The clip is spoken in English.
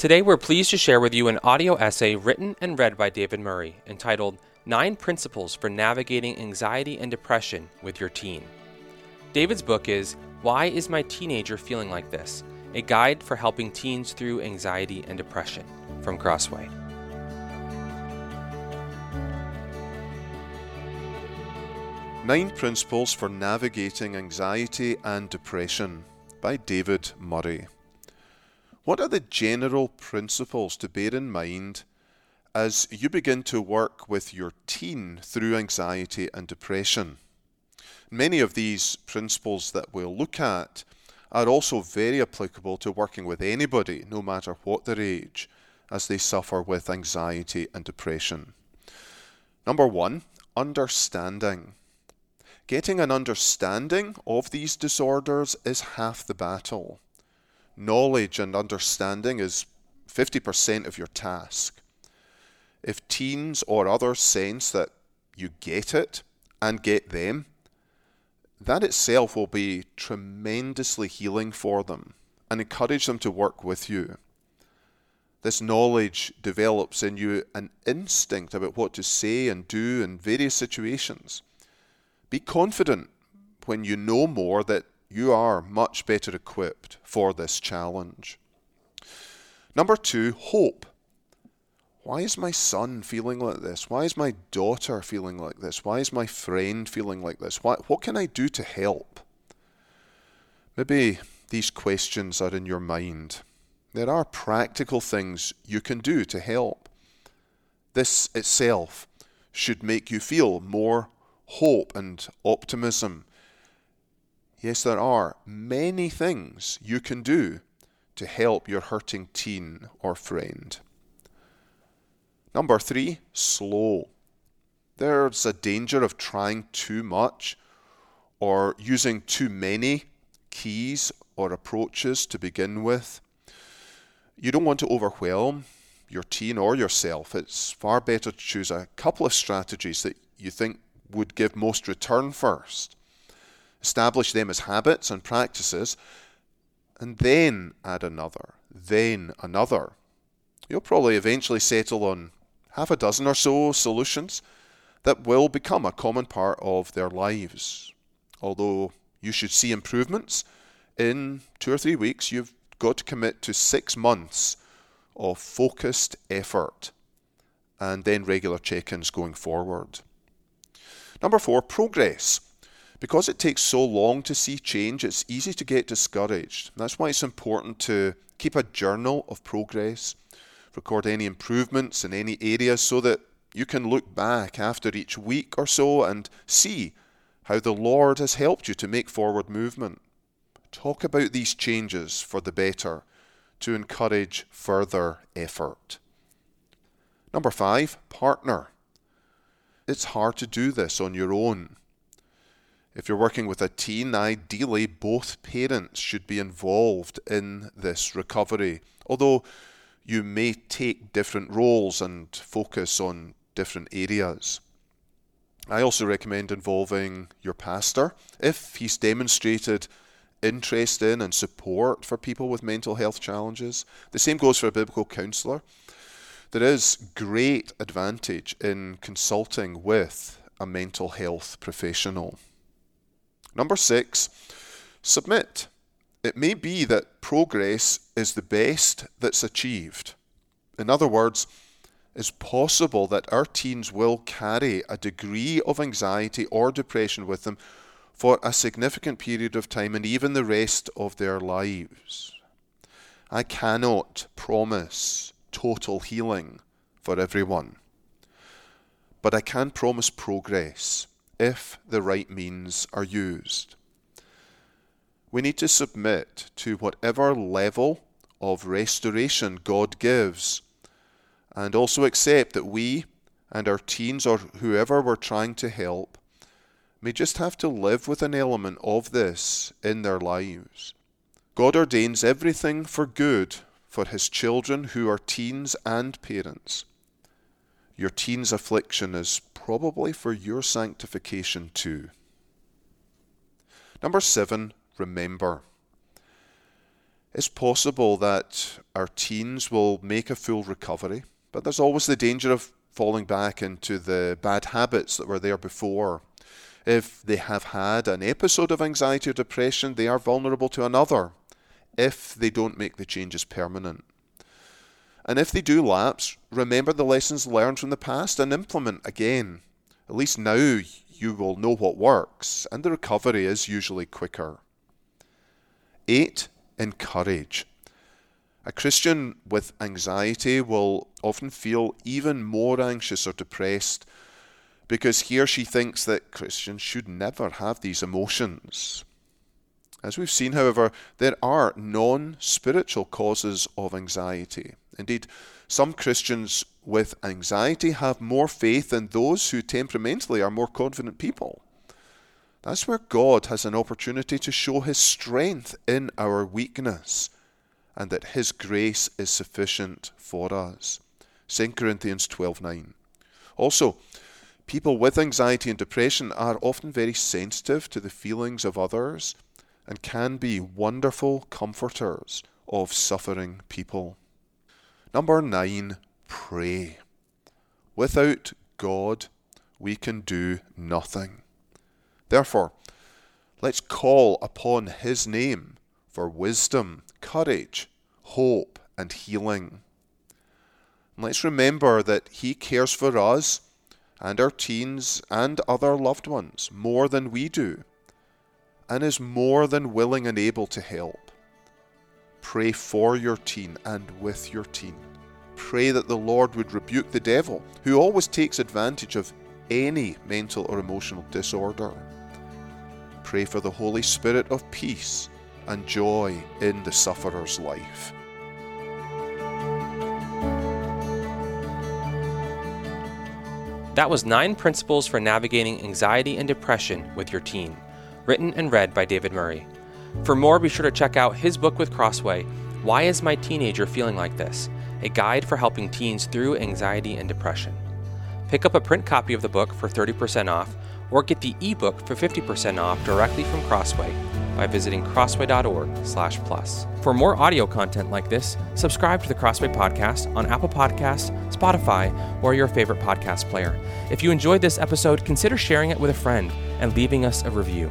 Today, we're pleased to share with you an audio essay written and read by David Murray entitled Nine Principles for Navigating Anxiety and Depression with Your Teen. David's book is Why Is My Teenager Feeling Like This? A Guide for Helping Teens Through Anxiety and Depression from Crossway. Nine Principles for Navigating Anxiety and Depression by David Murray. What are the general principles to bear in mind as you begin to work with your teen through anxiety and depression? Many of these principles that we'll look at are also very applicable to working with anybody, no matter what their age, as they suffer with anxiety and depression. Number one, understanding. Getting an understanding of these disorders is half the battle knowledge and understanding is 50% of your task. If teens or others sense that you get it and get them, that itself will be tremendously healing for them and encourage them to work with you. This knowledge develops in you an instinct about what to say and do in various situations. Be confident when you know more that you are much better equipped for this challenge. Number two, hope. Why is my son feeling like this? Why is my daughter feeling like this? Why is my friend feeling like this? Why, what can I do to help? Maybe these questions are in your mind. There are practical things you can do to help. This itself should make you feel more hope and optimism Yes, there are many things you can do to help your hurting teen or friend. Number three, slow. There's a danger of trying too much or using too many keys or approaches to begin with. You don't want to overwhelm your teen or yourself. It's far better to choose a couple of strategies that you think would give most return first establish them as habits and practices, and then add another, then another. You'll probably eventually settle on half a dozen or so solutions that will become a common part of their lives. Although you should see improvements in two or three weeks, you've got to commit to six months of focused effort and then regular check ins going forward. Number four, progress. Because it takes so long to see change, it's easy to get discouraged. That's why it's important to keep a journal of progress, record any improvements in any areas so that you can look back after each week or so and see how the Lord has helped you to make forward movement. Talk about these changes for the better to encourage further effort. Number five, partner. It's hard to do this on your own. If you're working with a teen, ideally both parents should be involved in this recovery, although you may take different roles and focus on different areas. I also recommend involving your pastor if he's demonstrated interest in and support for people with mental health challenges. The same goes for a biblical counselor. There is great advantage in consulting with a mental health professional. Number six, submit. It may be that progress is the best that's achieved. In other words, it's possible that our teens will carry a degree of anxiety or depression with them for a significant period of time and even the rest of their lives. I cannot promise total healing for everyone, but I can promise progress if the right means are used. We need to submit to whatever level of restoration God gives and also accept that we and our teens or whoever we're trying to help may just have to live with an element of this in their lives. God ordains everything for good for his children who are teens and parents. Your teen's affliction is probably for your sanctification too. Number seven, remember. It's possible that our teens will make a full recovery, but there's always the danger of falling back into the bad habits that were there before. If they have had an episode of anxiety or depression, they are vulnerable to another if they don't make the changes permanent. And if they do lapse, remember the lessons learned from the past and implement again. At least now you will know what works, and the recovery is usually quicker. 8. Encourage. A Christian with anxiety will often feel even more anxious or depressed because he or she thinks that Christians should never have these emotions. As we've seen, however, there are non spiritual causes of anxiety. Indeed, some Christians with anxiety have more faith than those who temperamentally are more confident people. That's where God has an opportunity to show his strength in our weakness and that his grace is sufficient for us. 2 Corinthians 12:9. Also, people with anxiety and depression are often very sensitive to the feelings of others and can be wonderful comforters of suffering people. Number 9, pray. Without God, we can do nothing. Therefore, let's call upon His name for wisdom, courage, hope, and healing. let's remember that He cares for us and our teens and other loved ones more than we do, and is more than willing and able to help. Pray for your teen and with your teen. Pray that the Lord would rebuke the devil, who always takes advantage of any mental or emotional disorder. Pray for the Holy Spirit of peace and joy in the sufferer's life. That was Nine Principles for Navigating Anxiety and Depression with Your Teen, written and read by David Murray. For more, be sure to check out his book with Crossway, Why Is My Teenager Feeling Like This? A guide for helping teens through anxiety and depression. Pick up a print copy of the book for 30% off, or get the ebook for 50% off directly from Crossway by visiting crossway.org/plus. For more audio content like this, subscribe to the Crossway podcast on Apple Podcasts, Spotify, or your favorite podcast player. If you enjoyed this episode, consider sharing it with a friend and leaving us a review.